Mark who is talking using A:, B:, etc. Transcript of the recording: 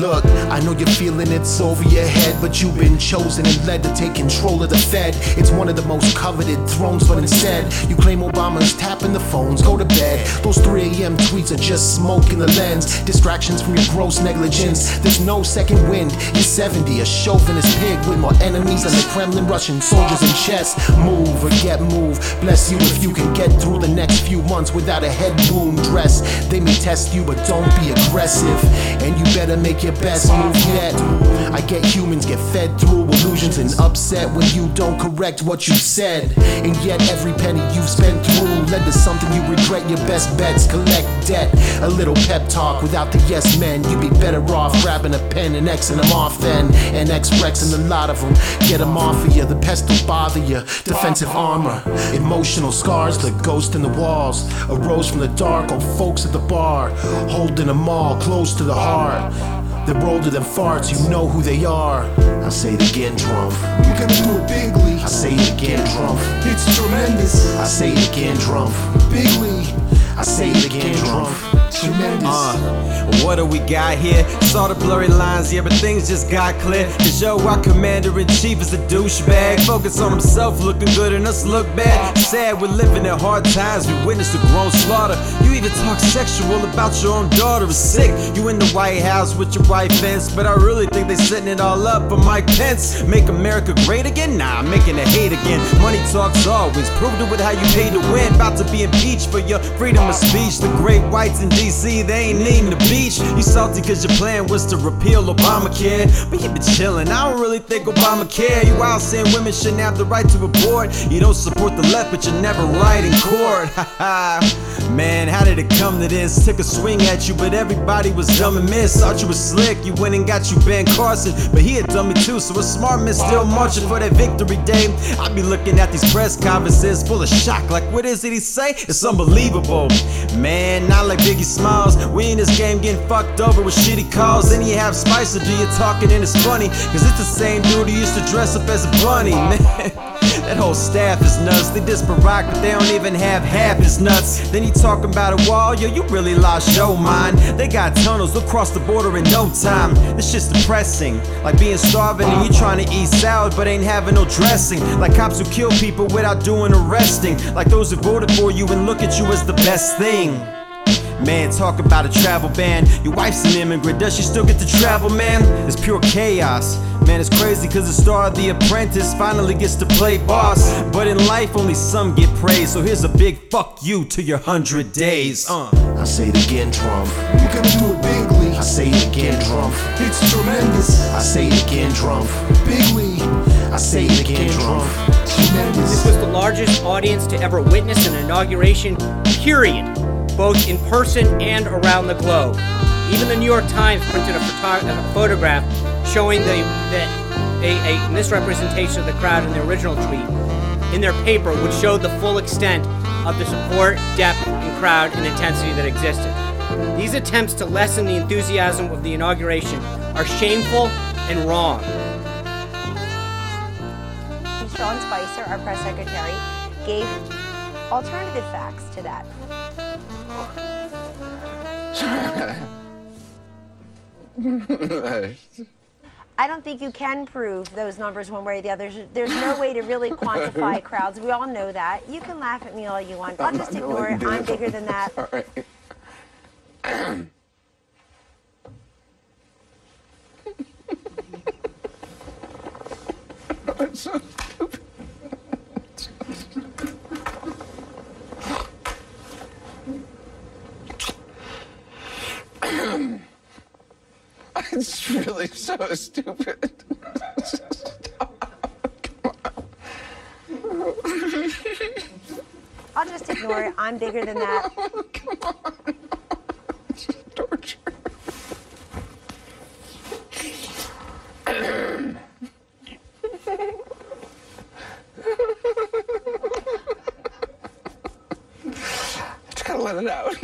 A: look. I know you're feeling it's over your head, but you've been chosen and led to take control of the Fed. It's one of the most coveted thrones, but instead, you claim Obama's tapping the phones. Go to bed. Those 3 a.m. tweets are just smoke in the lens. Distractions from your gross negligence. There's no second wind. You're 70, a chauvinist pig with more enemies than the Kremlin, Russian soldiers in chess. Move or get moved. Bless you if you can get through the next few months without a head wound dress. They may test you, but don't be aggressive. And you better make your best move yet. I get humans get fed through illusions and upset when you don't correct what you said. And yet every penny you've spent through led to something you regret. Your best bets collect debt. A little pep talk without the yes men. You'd be better off grabbing a pen and Xing them off then. And X Rexing a lot of them. Get them off of you. The pest will bother you. Defensive armor. Emotional scars, the ghost in the walls. Arose from the dark, old folks at the bar. Holding them all close to the heart. They're older than farts, you know who they are. I say it again, Trump.
B: We're gonna do it bigly.
A: I say it again, Trump.
B: It's tremendous.
A: I say it again, Trump.
B: Bigly.
A: I say it again, Trump.
B: Tremendous.
C: Uh, what do we got here? Saw the blurry lines, yeah, but things just got clear. Cause yo, our commander in chief is a douchebag. Focus on himself, looking good, and us look bad. Sad, we're living in hard times. We witnessed a grown slaughter. You even talk sexual about your own daughter. Is sick. You in the White House with your white fence, but I really think they setting it all up for Mike Pence. Make America great again? Nah, making it hate again. Money talks always. Proved it with how you pay to win. About to be impeached for your freedom of speech. The great whites in DC, they ain't needing the beach. You salty cause your plan was to repeal Obamacare. But you been chillin', I don't really think Obamacare. You out saying women shouldn't have the right to abort. You don't support the left, but you're never right in court. Man, how did it come to this? Took a swing at you, but everybody was dumb and missed. Thought you was slick, you went and got you Ben Carson. But he a dummy too, so a smart man still marching for that victory day. I be looking at these press conferences full of shock. Like, what is it he say? It's unbelievable. Man, not like Biggie Smalls. We in this game getting fucked over with shitty calls. Then you have spice Spicer, do you talking and it's funny? Cause it's the same dude who used to dress up as a bunny, man. That whole staff is nuts. They diss but they don't even have half his nuts. Then you talking about a wall, yo, you really lost your mind. They got tunnels, they'll cross the border in no time. This shit's depressing. Like being starving and you trying to eat salad, but ain't having no dressing. Like cops who kill people without doing arresting. Like those who voted for you and look at you as the best thing. Man, talk about a travel ban. Your wife's an immigrant, does she still get to travel, man? It's pure chaos. Man, it's crazy cause the star of The Apprentice finally gets to play boss. But in life, only some get praised. So here's a big fuck you to your hundred days. Uh.
A: I say it again, Trump.
B: We're gonna do it bigly.
A: I say it again, Trump.
B: It's tremendous.
A: I say it again, Trump.
B: Bigly.
A: I say it again, Trump.
B: Tremendous.
D: This was the largest audience to ever witness an inauguration, period, both in person and around the globe. Even the New York Times printed a, photo- a photograph showing the, that a, a misrepresentation of the crowd in the original tweet in their paper, which showed the full extent of the support, depth, and crowd and intensity that existed. These attempts to lessen the enthusiasm of the inauguration are shameful and wrong.
E: Sean Spicer, our press secretary, gave alternative facts to that. I don't think you can prove those numbers one way or the other. There's- There's no way to really quantify crowds. We all know that. You can laugh at me all you want. I'll just ignore it. I'm bigger than that.
F: It's really so stupid.
E: I'll just ignore it. I'm bigger than that.
F: Torture. Just gotta let it out.